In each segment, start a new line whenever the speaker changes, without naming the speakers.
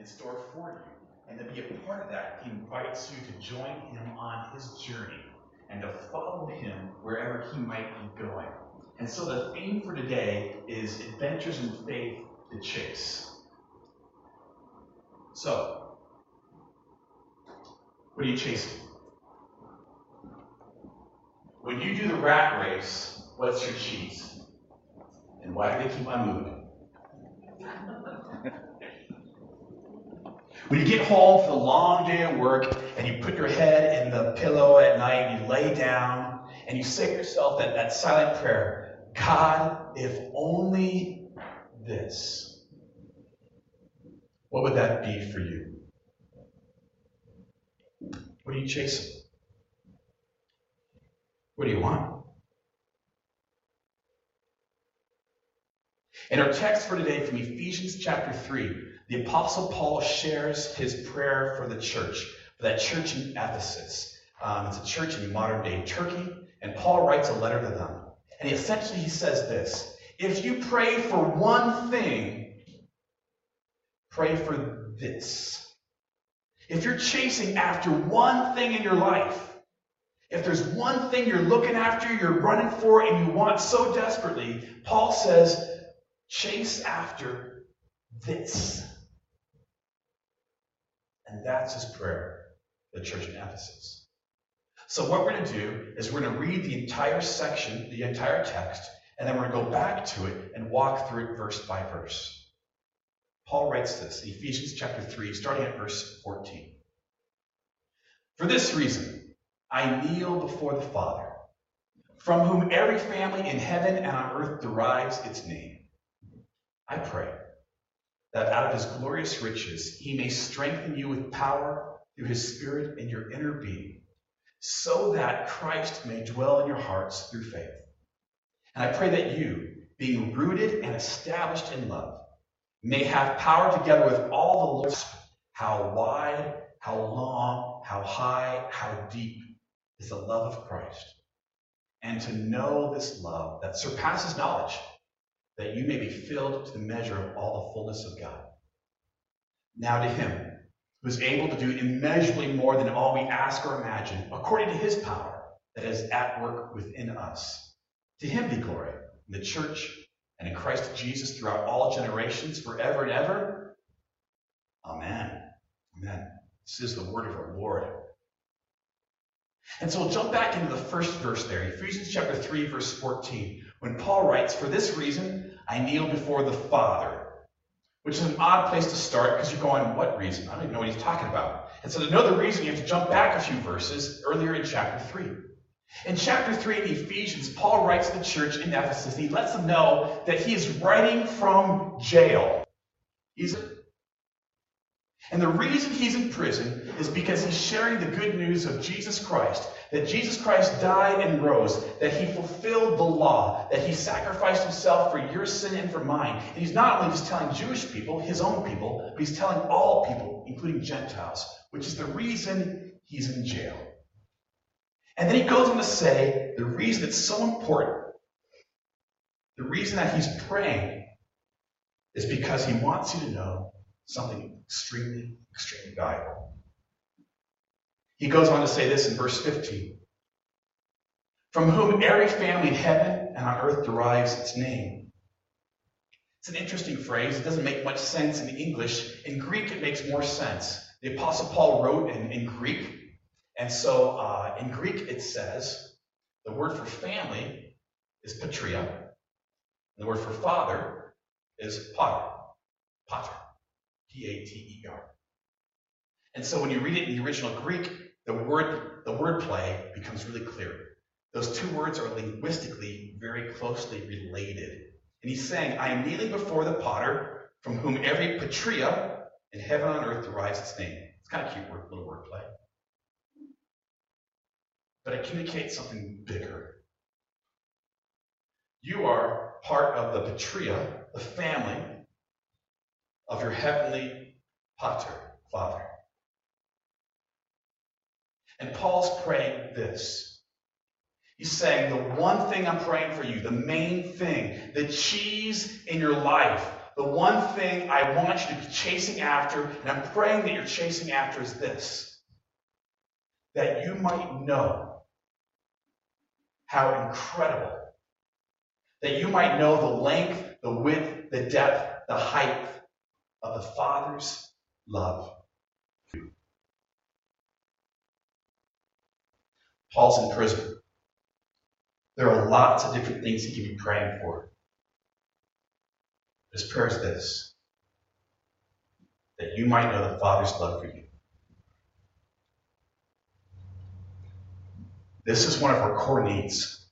in store for you. And to be a part of that, he invites you to join him on his journey and to follow him wherever he might be going. And so the theme for today is Adventures in Faith to Chase. So, what are you chasing? When you do the rat race, what's your cheese? And why do they keep on moving? When you get home for a long day at work and you put your head in the pillow at night, and you lay down and you say to yourself that, that silent prayer God, if only this, what would that be for you? What are you chasing? What do you want? In our text for today from Ephesians chapter 3, the Apostle Paul shares his prayer for the church, for that church in Ephesus. Um, it's a church in modern day Turkey, and Paul writes a letter to them. And he essentially he says this If you pray for one thing, pray for this. If you're chasing after one thing in your life, if there's one thing you're looking after, you're running for, and you want so desperately, Paul says, chase after this. And that's his prayer the church in Ephesus. So, what we're going to do is we're going to read the entire section, the entire text, and then we're going to go back to it and walk through it verse by verse. Paul writes this in Ephesians chapter 3, starting at verse 14. For this reason, I kneel before the Father, from whom every family in heaven and on earth derives its name. I pray that out of his glorious riches he may strengthen you with power through his Spirit in your inner being, so that Christ may dwell in your hearts through faith. And I pray that you, being rooted and established in love, may have power together with all the Lord's how wide, how long, how high, how deep is the love of Christ. And to know this love that surpasses knowledge that you may be filled to the measure of all the fullness of God. Now to him who is able to do immeasurably more than all we ask or imagine, according to his power that is at work within us. To him be glory in the church and in Christ Jesus throughout all generations, forever and ever. Amen. Amen. This is the word of our Lord. And so we'll jump back into the first verse there, Ephesians chapter 3, verse 14, when Paul writes, For this reason I kneel before the Father, which is an odd place to start because you're going, What reason? I don't even know what he's talking about. And so to know the reason, you have to jump back a few verses earlier in chapter 3. In chapter 3 in Ephesians, Paul writes to the church in Ephesus, and he lets them know that he is writing from jail. He's and the reason he's in prison is because he's sharing the good news of Jesus Christ. That Jesus Christ died and rose, that he fulfilled the law, that he sacrificed himself for your sin and for mine. And he's not only just telling Jewish people, his own people, but he's telling all people, including Gentiles, which is the reason he's in jail. And then he goes on to say the reason it's so important, the reason that he's praying, is because he wants you to know something extremely, extremely valuable. He goes on to say this in verse 15 From whom every family in heaven and on earth derives its name. It's an interesting phrase. It doesn't make much sense in English. In Greek, it makes more sense. The Apostle Paul wrote in, in Greek, and so uh, in Greek it says the word for family is patria, and the word for father is pater. Pater. P A T E R. And so when you read it in the original Greek, the word the word play becomes really clear. Those two words are linguistically very closely related. And he's saying, I am kneeling before the Pater, from whom every patria in heaven and earth derives its name. It's kind of cute word, little word play. But it communicates something bigger. You are part of the patria, the family, of your heavenly Pater, Father. And Paul's praying this. He's saying, The one thing I'm praying for you, the main thing, the cheese in your life, the one thing I want you to be chasing after, and I'm praying that you're chasing after, is this that you might know how incredible, that you might know the length, the width, the depth, the height of the Father's love. Paul's in prison. There are lots of different things he can be praying for. His prayer is this that you might know the Father's love for you. This is one of our core needs.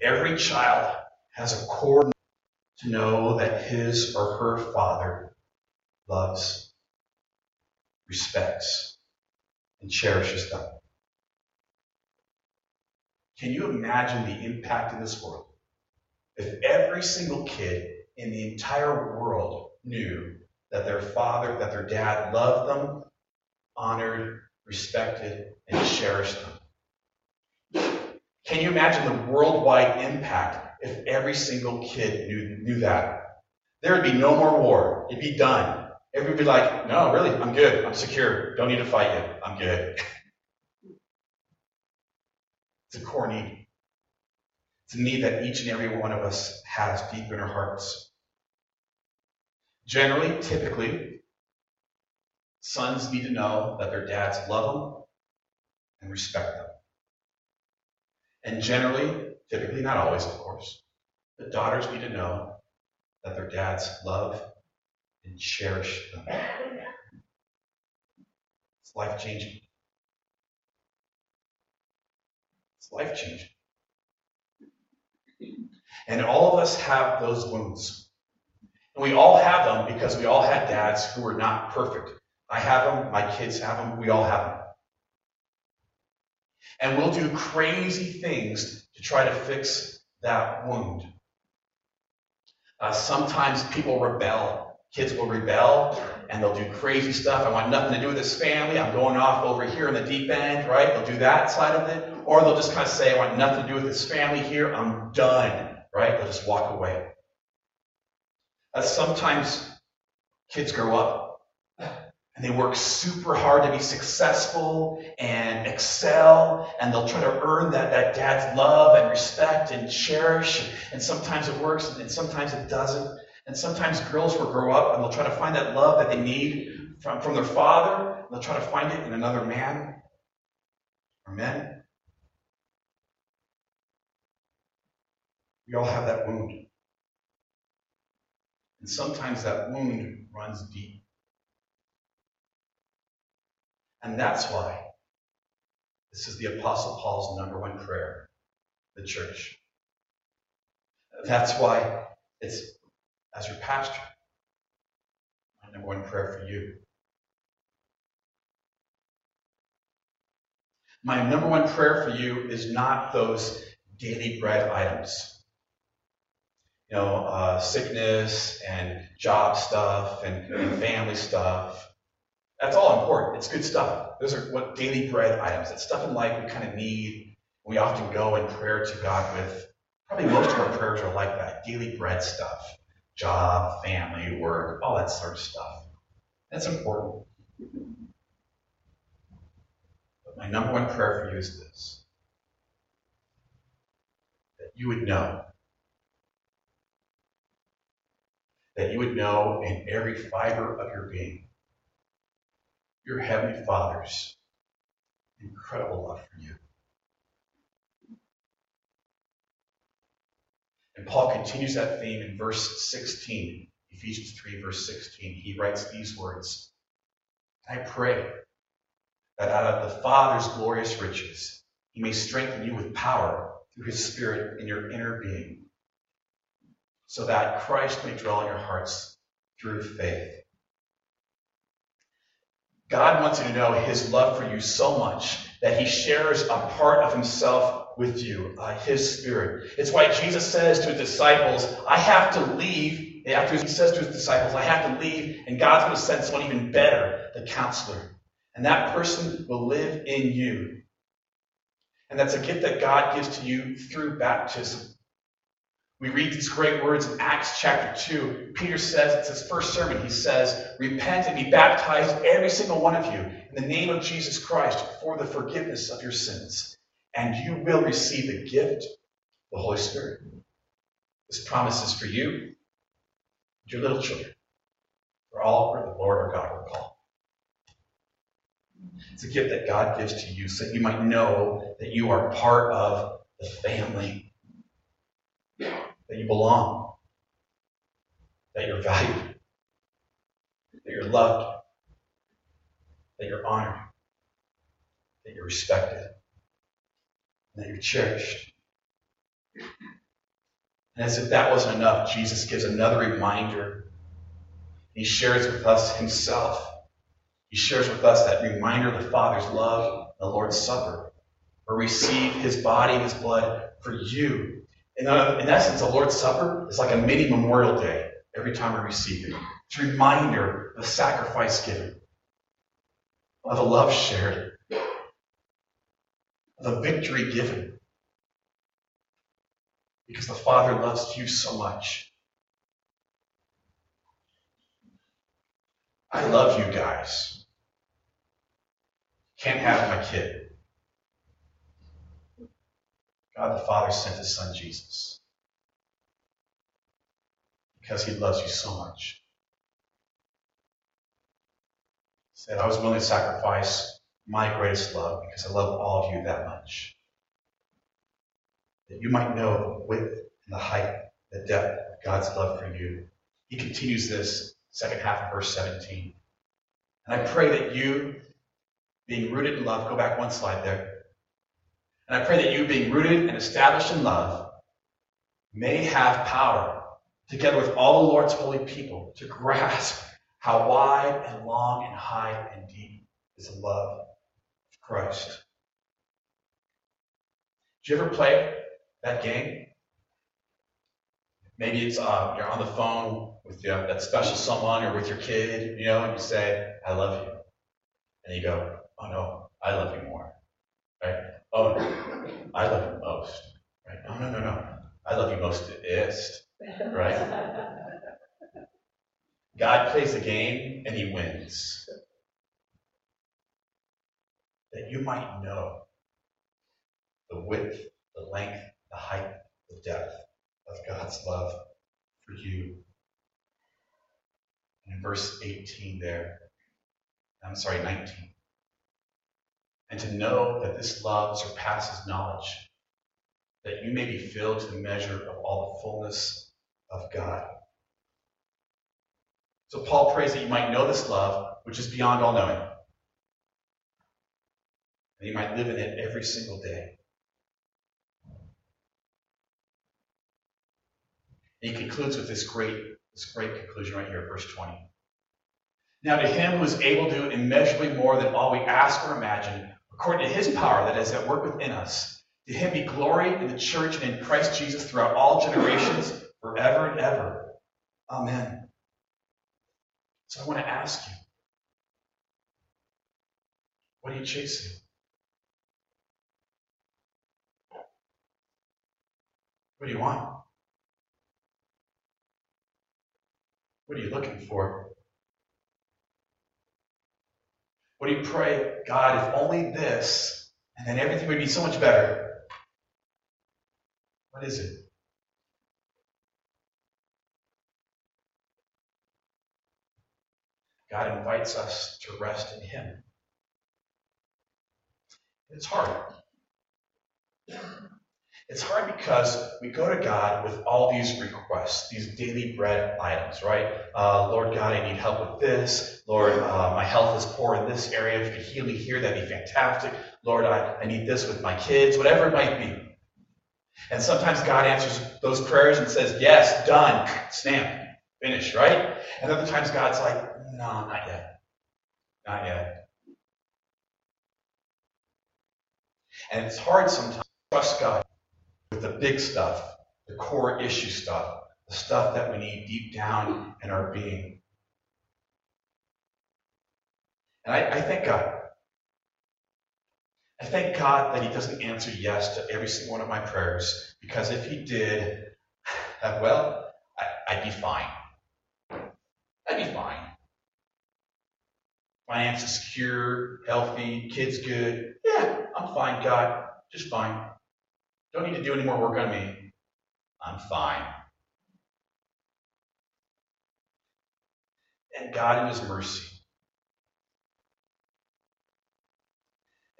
Every child has a core need to know that his or her father loves, respects, and cherishes them. Can you imagine the impact in this world if every single kid in the entire world knew that their father, that their dad loved them, honored, respected, and cherished them? Can you imagine the worldwide impact if every single kid knew, knew that? There would be no more war. It'd be done. Everybody be like, no, really, I'm good. I'm secure. Don't need to fight you. I'm good. It's a core need. It's a need that each and every one of us has deep in our hearts. Generally, typically, sons need to know that their dads love them and respect them. And generally, typically, not always, of course, but daughters need to know that their dads love and cherish them. It's life changing. It's life changing. And all of us have those wounds. And we all have them because we all had dads who were not perfect. I have them, my kids have them, we all have them. And we'll do crazy things to try to fix that wound. Uh, sometimes people rebel Kids will rebel and they'll do crazy stuff. I want nothing to do with this family. I'm going off over here in the deep end, right? They'll do that side of it. Or they'll just kind of say, I want nothing to do with this family here. I'm done, right? They'll just walk away. Uh, sometimes kids grow up and they work super hard to be successful and excel, and they'll try to earn that, that dad's love and respect and cherish. And sometimes it works and sometimes it doesn't. And sometimes girls will grow up and they'll try to find that love that they need from, from their father. They'll try to find it in another man or men. We all have that wound. And sometimes that wound runs deep. And that's why this is the Apostle Paul's number one prayer, the church. That's why it's as your pastor, my number one prayer for you. My number one prayer for you is not those daily bread items. You know, uh, sickness and job stuff and, and family stuff. That's all important. It's good stuff. Those are what daily bread items. It's stuff in life we kind of need. We often go in prayer to God with. Probably most of our prayers are like that daily bread stuff job, family, work, all that sort of stuff. That's important. But my number one prayer for you is this that you would know. That you would know in every fiber of your being your Heavenly Father's incredible love for you. And Paul continues that theme in verse 16, Ephesians 3, verse 16. He writes these words I pray that out of the Father's glorious riches, he may strengthen you with power through his Spirit in your inner being, so that Christ may dwell in your hearts through faith. God wants you to know his love for you so much that he shares a part of himself with you, uh, his spirit. It's why Jesus says to his disciples, I have to leave. After he says to his disciples, I have to leave, and God's going to send someone even better, the counselor. And that person will live in you. And that's a gift that God gives to you through baptism. We read these great words in Acts chapter 2. Peter says, it's his first sermon, he says, Repent and be baptized, every single one of you, in the name of Jesus Christ for the forgiveness of your sins. And you will receive the gift the Holy Spirit. This promise is for you and your little children, for all where the Lord our God will call. It's a gift that God gives to you so that you might know that you are part of the family that you belong, that you're valued, that you're loved, that you're honored, that you're respected, that you're cherished. And as if that wasn't enough, Jesus gives another reminder. He shares with us himself. He shares with us that reminder of the Father's love, the Lord's Supper, or receive his body and his blood for you in, uh, in essence, the Lord's Supper is like a mini Memorial Day every time we receive it. It's a reminder of the sacrifice given, of the love shared, the victory given. Because the Father loves you so much. I love you guys. Can't have my kid. God the Father sent his son Jesus because he loves you so much. He said, I was willing to sacrifice my greatest love because I love all of you that much. That you might know the width and the height, the depth of God's love for you. He continues this second half of verse 17. And I pray that you, being rooted in love, go back one slide there, and I pray that you, being rooted and established in love, may have power, together with all the Lord's holy people, to grasp how wide and long and high and deep is the love Christ. Did you ever play that game? Maybe it's uh, you're on the phone with that special someone or with your kid, you know, and you say, I love you. And you go, oh no, I love you more. Right? Oh, I love you most. Right? No, no, no, no. I love you most ist. Right? God plays the game and he wins. That you might know the width, the length, the height, the depth of God's love for you. And in verse 18 there, I'm sorry, 19 and to know that this love surpasses knowledge, that you may be filled to the measure of all the fullness of God. So Paul prays that you might know this love, which is beyond all knowing, and you might live in it every single day. And he concludes with this great, this great conclusion right here, verse 20. Now to him who is able to do immeasurably more than all we ask or imagine, according to his power that is at work within us. To him be glory in the church and in Christ Jesus throughout all generations, forever and ever. Amen. So I want to ask you, what are you chasing? What do you want? What are you looking for? What do you pray? God, if only this, and then everything would be so much better. What is it? God invites us to rest in Him. It's hard. It's hard because we go to God with all these requests, these daily bread items, right? Uh, Lord God, I need help with this. Lord, uh, my health is poor in this area. If you could heal me here, that'd be fantastic. Lord, I, I need this with my kids, whatever it might be. And sometimes God answers those prayers and says, Yes, done, stamp, finished, right? And other times God's like, No, not yet. Not yet. And it's hard sometimes to trust God with the big stuff, the core issue stuff, the stuff that we need deep down in our being. And I, I thank God. I thank God that He doesn't answer yes to every single one of my prayers, because if He did, well, I, I'd be fine. I'd be fine. Finances secure, healthy, kids good. Yeah, I'm fine, God. Just fine. Don't need to do any more work on me. I'm fine. And God, in His mercy,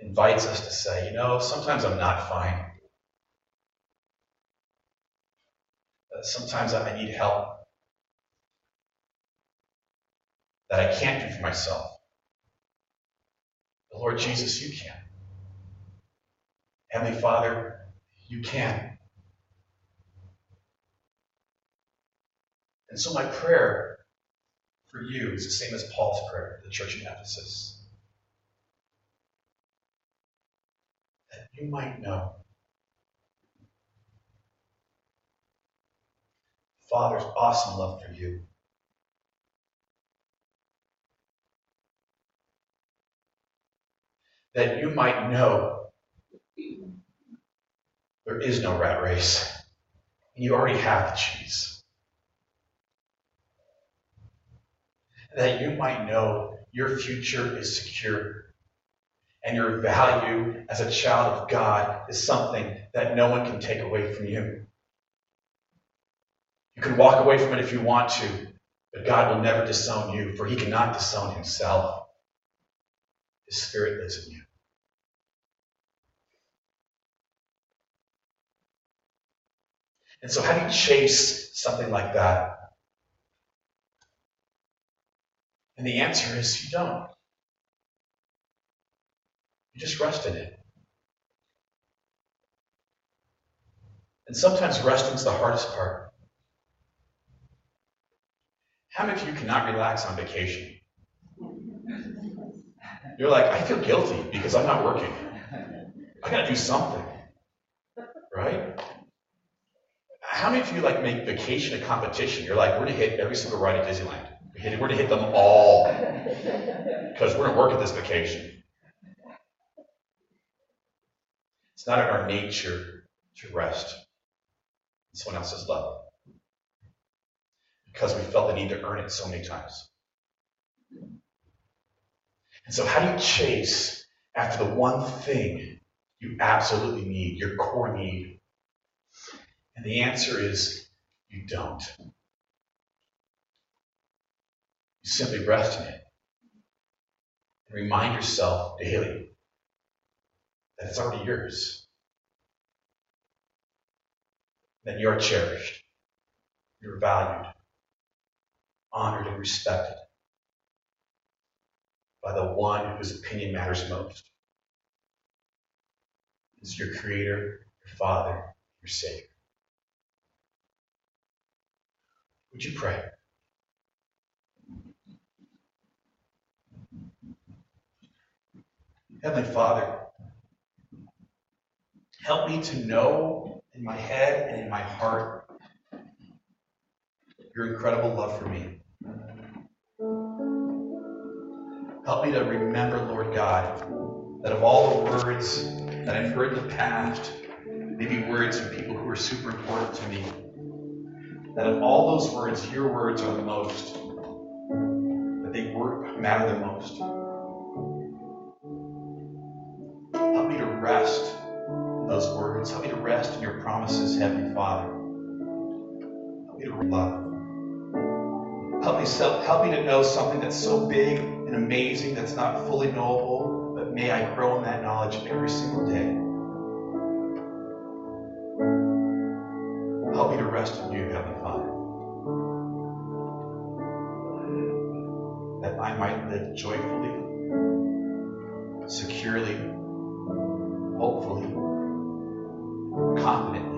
invites us to say, you know, sometimes I'm not fine. Uh, sometimes I need help that I can't do for myself. But Lord Jesus, you can. Heavenly Father, you can. And so my prayer for you is the same as Paul's prayer for the church in Ephesus. That you might know Father's awesome love for you. That you might know there is no rat race. You already have the cheese. That you might know your future is secure. And your value as a child of God is something that no one can take away from you. You can walk away from it if you want to, but God will never disown you, for he cannot disown himself. His spirit lives in you. And so, how do you chase something like that? And the answer is you don't. You just rest in it. And sometimes resting's the hardest part. How many of you cannot relax on vacation? You're like, I feel guilty because I'm not working. I gotta do something. Right? How many of you like make vacation a competition? You're like, we're gonna hit every single ride at Disneyland. We're gonna hit them all. Because we're gonna work at this vacation. It's not in our nature to rest in someone else's love because we felt the need to earn it so many times. And so, how do you chase after the one thing you absolutely need, your core need? And the answer is you don't. You simply rest in it. And remind yourself daily that it's already yours. That you're cherished. You're valued honored and respected by the one whose opinion matters most. Is your creator, your father, your savior. Would you pray? Heavenly Father, help me to know in my head and in my heart your incredible love for me. Help me to remember, Lord God, that of all the words that I've heard in the past, maybe words from people who are super important to me, that of all those words, your words are the most, that they work, matter the most. Help me to rest in those words. Help me to rest in your promises, Heavenly Father. Help me to love. Help me, help me to know something that's so big and amazing that's not fully knowable, but may I grow in that knowledge every single day. To in you, Heavenly Father. That I might live joyfully, securely, hopefully, confidently